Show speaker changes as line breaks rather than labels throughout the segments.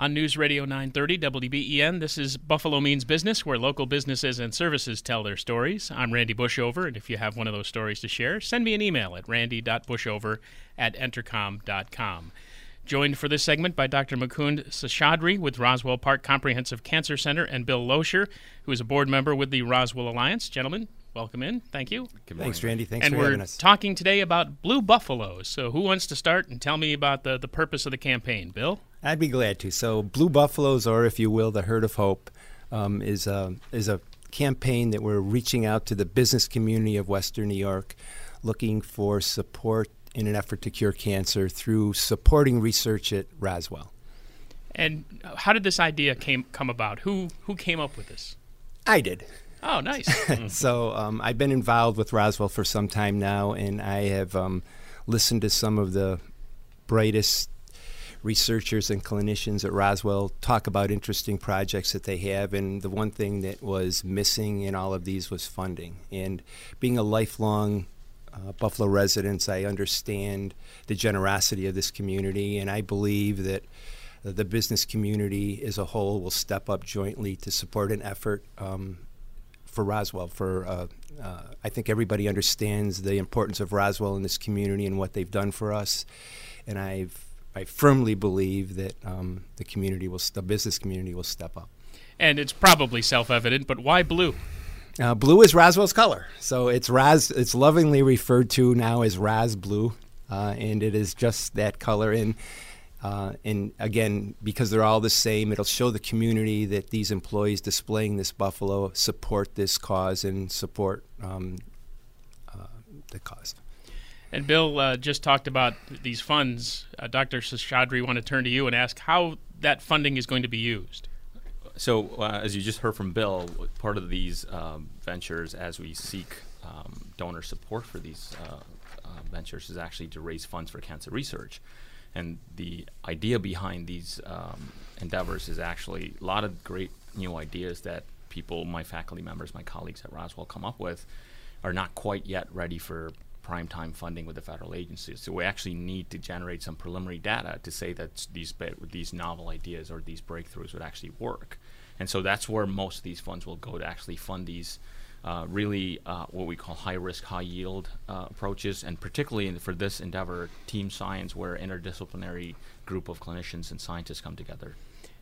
On News Radio 930 WBEN, this is Buffalo Means Business, where local businesses and services tell their stories. I'm Randy Bushover, and if you have one of those stories to share, send me an email at randy.bushover at entercom.com. Joined for this segment by Dr. Mukund Seshadri with Roswell Park Comprehensive Cancer Center and Bill Loescher, who is a board member with the Roswell Alliance. Gentlemen, welcome in. Thank you.
Thanks, Randy. Thanks
and
for
we're talking today about blue buffaloes. So, who wants to start and tell me about the, the purpose of the campaign? Bill?
I'd be glad to. So, Blue Buffaloes, or if you will, the Herd of Hope, um, is a is a campaign that we're reaching out to the business community of Western New York, looking for support in an effort to cure cancer through supporting research at Roswell.
And how did this idea came come about? Who who came up with this?
I did.
Oh, nice.
so um, I've been involved with Roswell for some time now, and I have um, listened to some of the brightest researchers and clinicians at Roswell talk about interesting projects that they have. And the one thing that was missing in all of these was funding. And being a lifelong uh, Buffalo resident, I understand the generosity of this community, and I believe that the business community as a whole will step up jointly to support an effort um, for Roswell. For uh, uh, I think everybody understands the importance of Roswell in this community and what they've done for us, and I've I firmly believe that um, the community will, the business community will step up.
And it's probably self-evident, but why blue?
Uh, blue is Roswell's color, so it's Ras. It's lovingly referred to now as Ras Blue, uh, and it is just that color. And uh, and again, because they're all the same, it'll show the community that these employees displaying this buffalo support this cause and support um, uh, the cause.
And Bill uh, just talked about these funds. Uh, Dr. Seshadri, want to turn to you and ask how that funding is going to be used.
So, uh, as you just heard from Bill, part of these um, ventures, as we seek um, donor support for these uh, uh, ventures, is actually to raise funds for cancer research. And the idea behind these um, endeavors is actually a lot of great new ideas that people, my faculty members, my colleagues at Roswell come up with, are not quite yet ready for prime time funding with the federal agencies. So we actually need to generate some preliminary data to say that these these novel ideas or these breakthroughs would actually work. And so that's where most of these funds will go to actually fund these uh, really uh, what we call high risk, high yield uh, approaches, and particularly for this endeavor, team science, where interdisciplinary group of clinicians and scientists come together.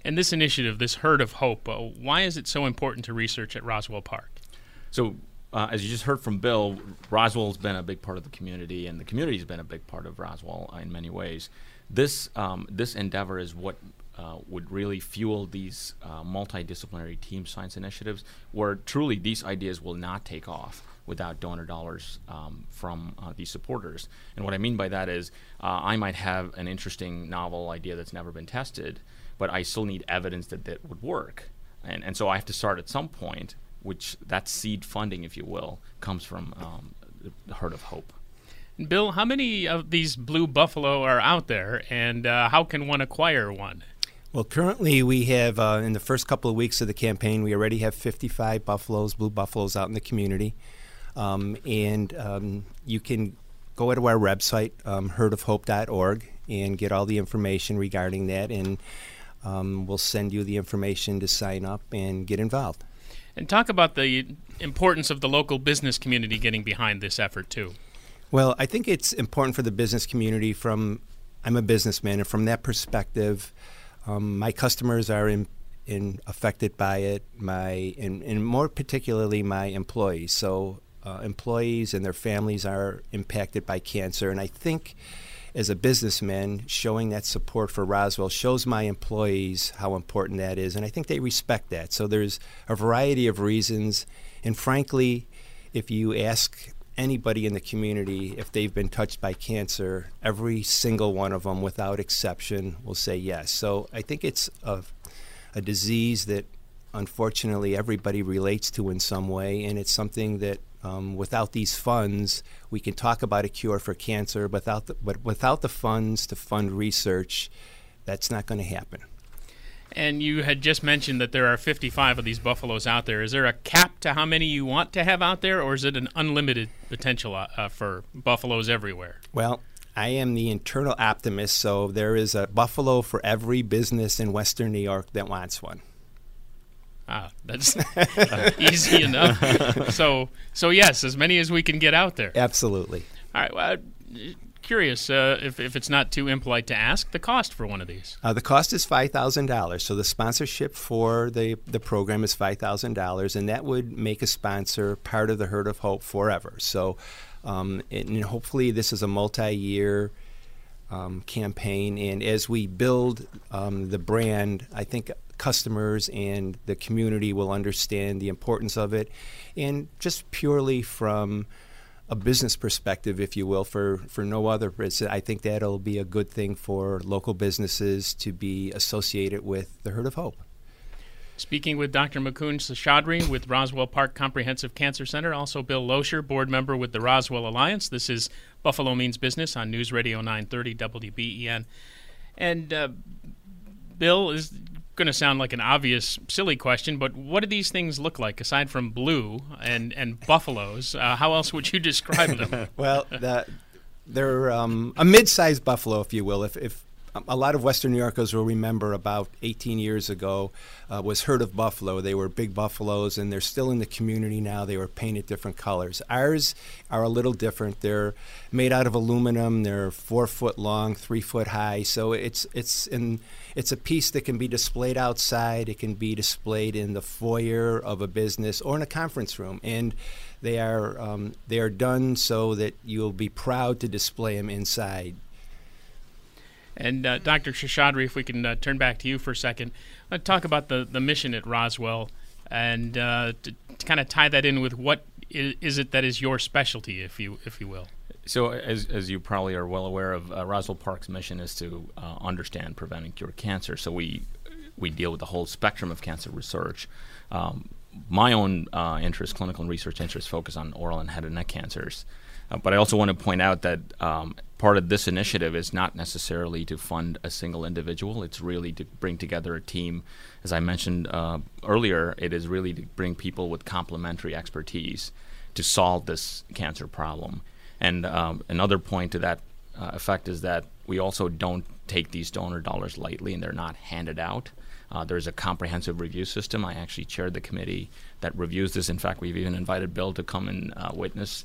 And this initiative, this herd of hope, uh, why is it so important to research at Roswell Park?
So, uh, as you just heard from Bill, Roswell's been a big part of the community, and the community's been a big part of Roswell in many ways. This um, this endeavor is what uh, would really fuel these uh, multidisciplinary team science initiatives, where truly these ideas will not take off without donor dollars um, from uh, these supporters. And what I mean by that is, uh, I might have an interesting novel idea that's never been tested, but I still need evidence that that would work. And, and so I have to start at some point, which that seed funding, if you will, comes from um, the Herd of Hope.
Bill, how many of these blue buffalo are out there, and uh, how can one acquire one?
Well, currently we have, uh, in the first couple of weeks of the campaign, we already have 55 buffaloes, blue buffaloes out in the community. Um, and um, you can go to our website, um, herdofhope.org, and get all the information regarding that. And um, we'll send you the information to sign up and get involved.
And talk about the importance of the local business community getting behind this effort, too.
Well, I think it's important for the business community from, I'm a businessman, and from that perspective, um, my customers are in, in affected by it. My and, and more particularly my employees. So uh, employees and their families are impacted by cancer, and I think as a businessman, showing that support for Roswell shows my employees how important that is, and I think they respect that. So there's a variety of reasons, and frankly, if you ask anybody in the community, if they've been touched by cancer, every single one of them, without exception, will say yes. So I think it's a, a disease that unfortunately everybody relates to in some way, and it's something that um, without these funds, we can talk about a cure for cancer, but without the, but without the funds to fund research, that's not going to happen.
And you had just mentioned that there are 55 of these buffaloes out there. Is there a cap to how many you want to have out there, or is it an unlimited potential uh, uh, for buffaloes everywhere?
Well, I am the internal optimist, so there is a buffalo for every business in Western New York that wants one.
Ah, that's easy enough. So, so yes, as many as we can get out there.
Absolutely.
All right. Well, curious uh, if, if it's not too impolite to ask the cost for one of these.
Uh, the cost is five thousand dollars. So the sponsorship for the the program is five thousand dollars, and that would make a sponsor part of the Herd of Hope forever. So, um, and hopefully, this is a multi-year. Um, campaign, and as we build um, the brand, I think customers and the community will understand the importance of it, and just purely from a business perspective, if you will, for, for no other reason. I think that'll be a good thing for local businesses to be associated with the Herd of Hope.
Speaking with Dr. Mukund Seshadri with Roswell Park Comprehensive Cancer Center, also Bill Loescher, board member with the Roswell Alliance. This is Buffalo Means Business on News Radio 930 WBEN. And uh, Bill is going to sound like an obvious, silly question, but what do these things look like aside from blue and and buffaloes? Uh, how else would you describe them?
well, the, they're um, a mid-sized buffalo, if you will. If, if a lot of Western New Yorkers will remember about 18 years ago uh, was herd of buffalo. They were big buffaloes, and they're still in the community now. They were painted different colors. Ours are a little different. They're made out of aluminum. They're four foot long, three foot high. So it's it's in it's a piece that can be displayed outside. It can be displayed in the foyer of a business or in a conference room, and they are um, they are done so that you'll be proud to display them inside.
And uh, Dr. Seshadri, if we can uh, turn back to you for a second, let's talk about the, the mission at Roswell and uh, to, to kind of tie that in with what is, is, it that is your specialty, if you if you will.
So, as, as you probably are well aware of, uh, Roswell Park's mission is to uh, understand, prevent, and cure cancer. So we we deal with the whole spectrum of cancer research. Um, my own uh, interest, clinical and research interests, focus on oral and head and neck cancers. Uh, but I also want to point out that um, part of this initiative is not necessarily to fund a single individual. It's really to bring together a team. As I mentioned uh, earlier, it is really to bring people with complementary expertise to solve this cancer problem. And um, another point to that uh, effect is that we also don't take these donor dollars lightly, and they're not handed out. Uh, there's a comprehensive review system. I actually chaired the committee that reviews this. In fact, we've even invited Bill to come and uh, witness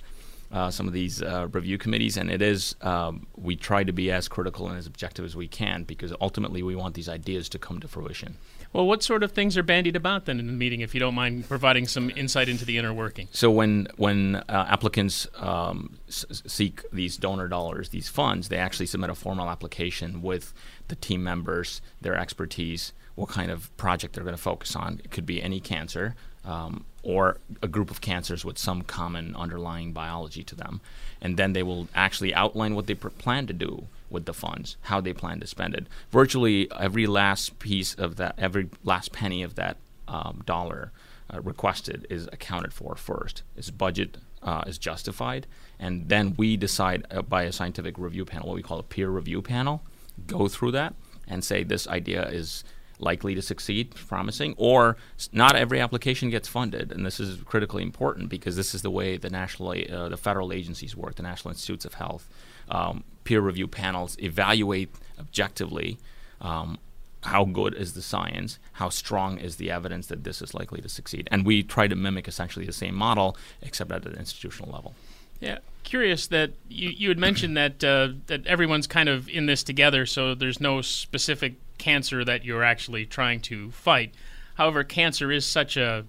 uh, some of these uh, review committees, and it is um, we try to be as critical and as objective as we can because ultimately we want these ideas to come to fruition.
Well, what sort of things are bandied about then in the meeting, if you don't mind providing some insight into the inner working?
So when when uh, applicants um, s- seek these donor dollars, these funds, they actually submit a formal application with the team members, their expertise, what kind of project they're going to focus on. It could be any cancer um, or a group of cancers with some common underlying biology to them. And then they will actually outline what they plan to do with the funds, how they plan to spend it. Virtually every last piece of that, every last penny of that um, dollar uh, requested is accounted for first. Its budget uh, is justified, and then we decide uh, by a scientific review panel, what we call a peer review panel, go through that and say this idea is likely to succeed, promising, or not every application gets funded. And this is critically important because this is the way the national, uh, the federal agencies work, the National Institutes of Health. Um, peer review panels evaluate objectively um, how good is the science, how strong is the evidence that this is likely to succeed. And we try to mimic essentially the same model, except at an institutional level.
Yeah, curious that you, you had mentioned that uh, that everyone's kind of in this together, so there's no specific cancer that you're actually trying to fight. However, cancer is such a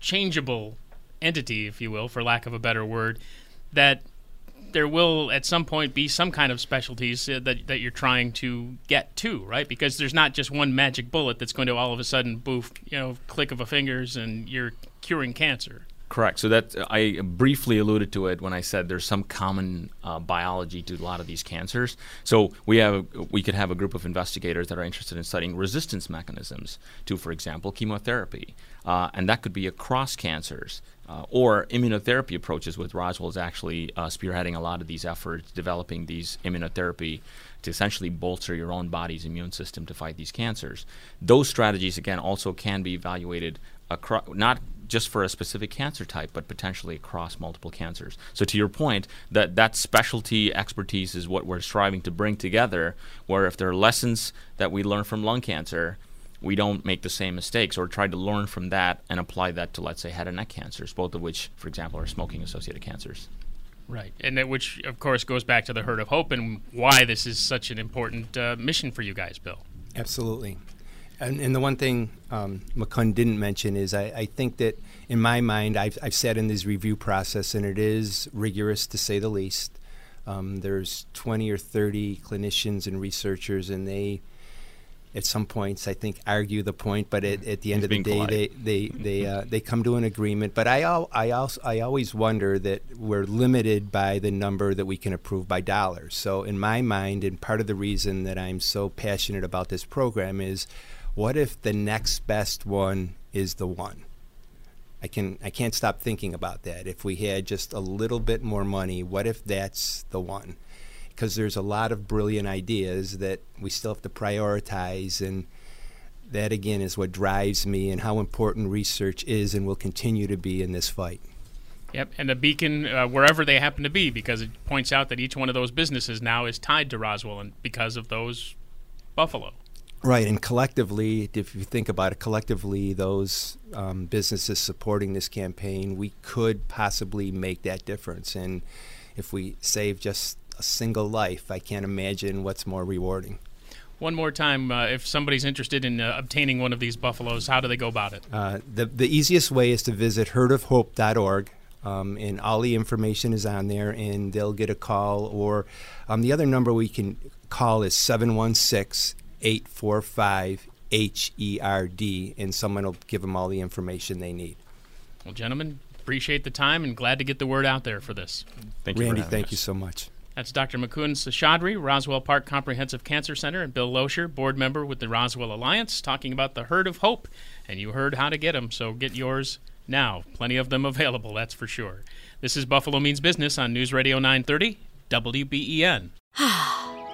changeable entity, if you will, for lack of a better word, that there will at some point be some kind of specialties uh, that, that you're trying to get to, right? Because there's not just one magic bullet that's going to all of a sudden boof, you know, click of a fingers and you're curing cancer.
Correct. So that I briefly alluded to it when I said there's some common uh, biology to a lot of these cancers. So we have we could have a group of investigators that are interested in studying resistance mechanisms to, for example, chemotherapy, uh, and that could be across cancers. Uh, or immunotherapy approaches, with Roswell is actually uh, spearheading a lot of these efforts, developing these immunotherapy to essentially bolster your own body's immune system to fight these cancers. Those strategies, again, also can be evaluated across, not just for a specific cancer type, but potentially across multiple cancers. So to your point, that that specialty expertise is what we're striving to bring together. Where if there are lessons that we learn from lung cancer, we don't make the same mistakes or try to learn from that and apply that to let's say head and neck cancers, both of which, for example, are smoking associated cancers.
Right, and that, which of course goes back to the herd of hope and why this is such an important uh, mission for you guys, Bill.
Absolutely. And, and the one thing um, Mukund didn't mention is I, I, think that in my mind, I've, I've sat in this review process, and it is rigorous to say the least. Um, there's 20 or 30 clinicians and researchers, and they, at some points, I think, argue the point. But at, at the end
He's
of the day,
polite.
they they they, uh, they come to an agreement. But I al- I also I always wonder that we're limited by the number that we can approve by dollars. So in my mind, and part of the reason that I'm so passionate about this program is what if the next best one is the one? I can I can't stop thinking about that. If we had just a little bit more money, what if that's the one? Because there's a lot of brilliant ideas that we still have to prioritize and that again is what drives me and how important research is and will continue to be in this fight.
Yep, and a beacon uh, wherever they happen to be, because it points out that each one of those businesses now is tied to Roswell, and because of those buffalo.
Right, and collectively, if you think about it, collectively, those um, businesses supporting this campaign, we could possibly make that difference. And if we save just a single life, I can't imagine what's more rewarding.
One more time, uh, if somebody's interested in uh, obtaining one of these buffaloes, how do they go about it?
Uh, the, the easiest way is to visit herdofhope.org. Um, and all the information is on there, and they'll get a call. Or um, the other number we can call is 716 845 HERD, and someone will give them all the information they need.
Well, gentlemen, appreciate the time and glad to get the word out there for this.
Thank you, for
Randy,
having
thank
us.
you so much.
That's Dr. Mukund Seshadri, Roswell Park Comprehensive Cancer Center, and Bill Loescher, board member with the Roswell Alliance, talking about the herd of hope. And you heard how to get them, so get yours now. Plenty of them available, that's for sure. This is Buffalo Means Business on News Radio 930, WBEN.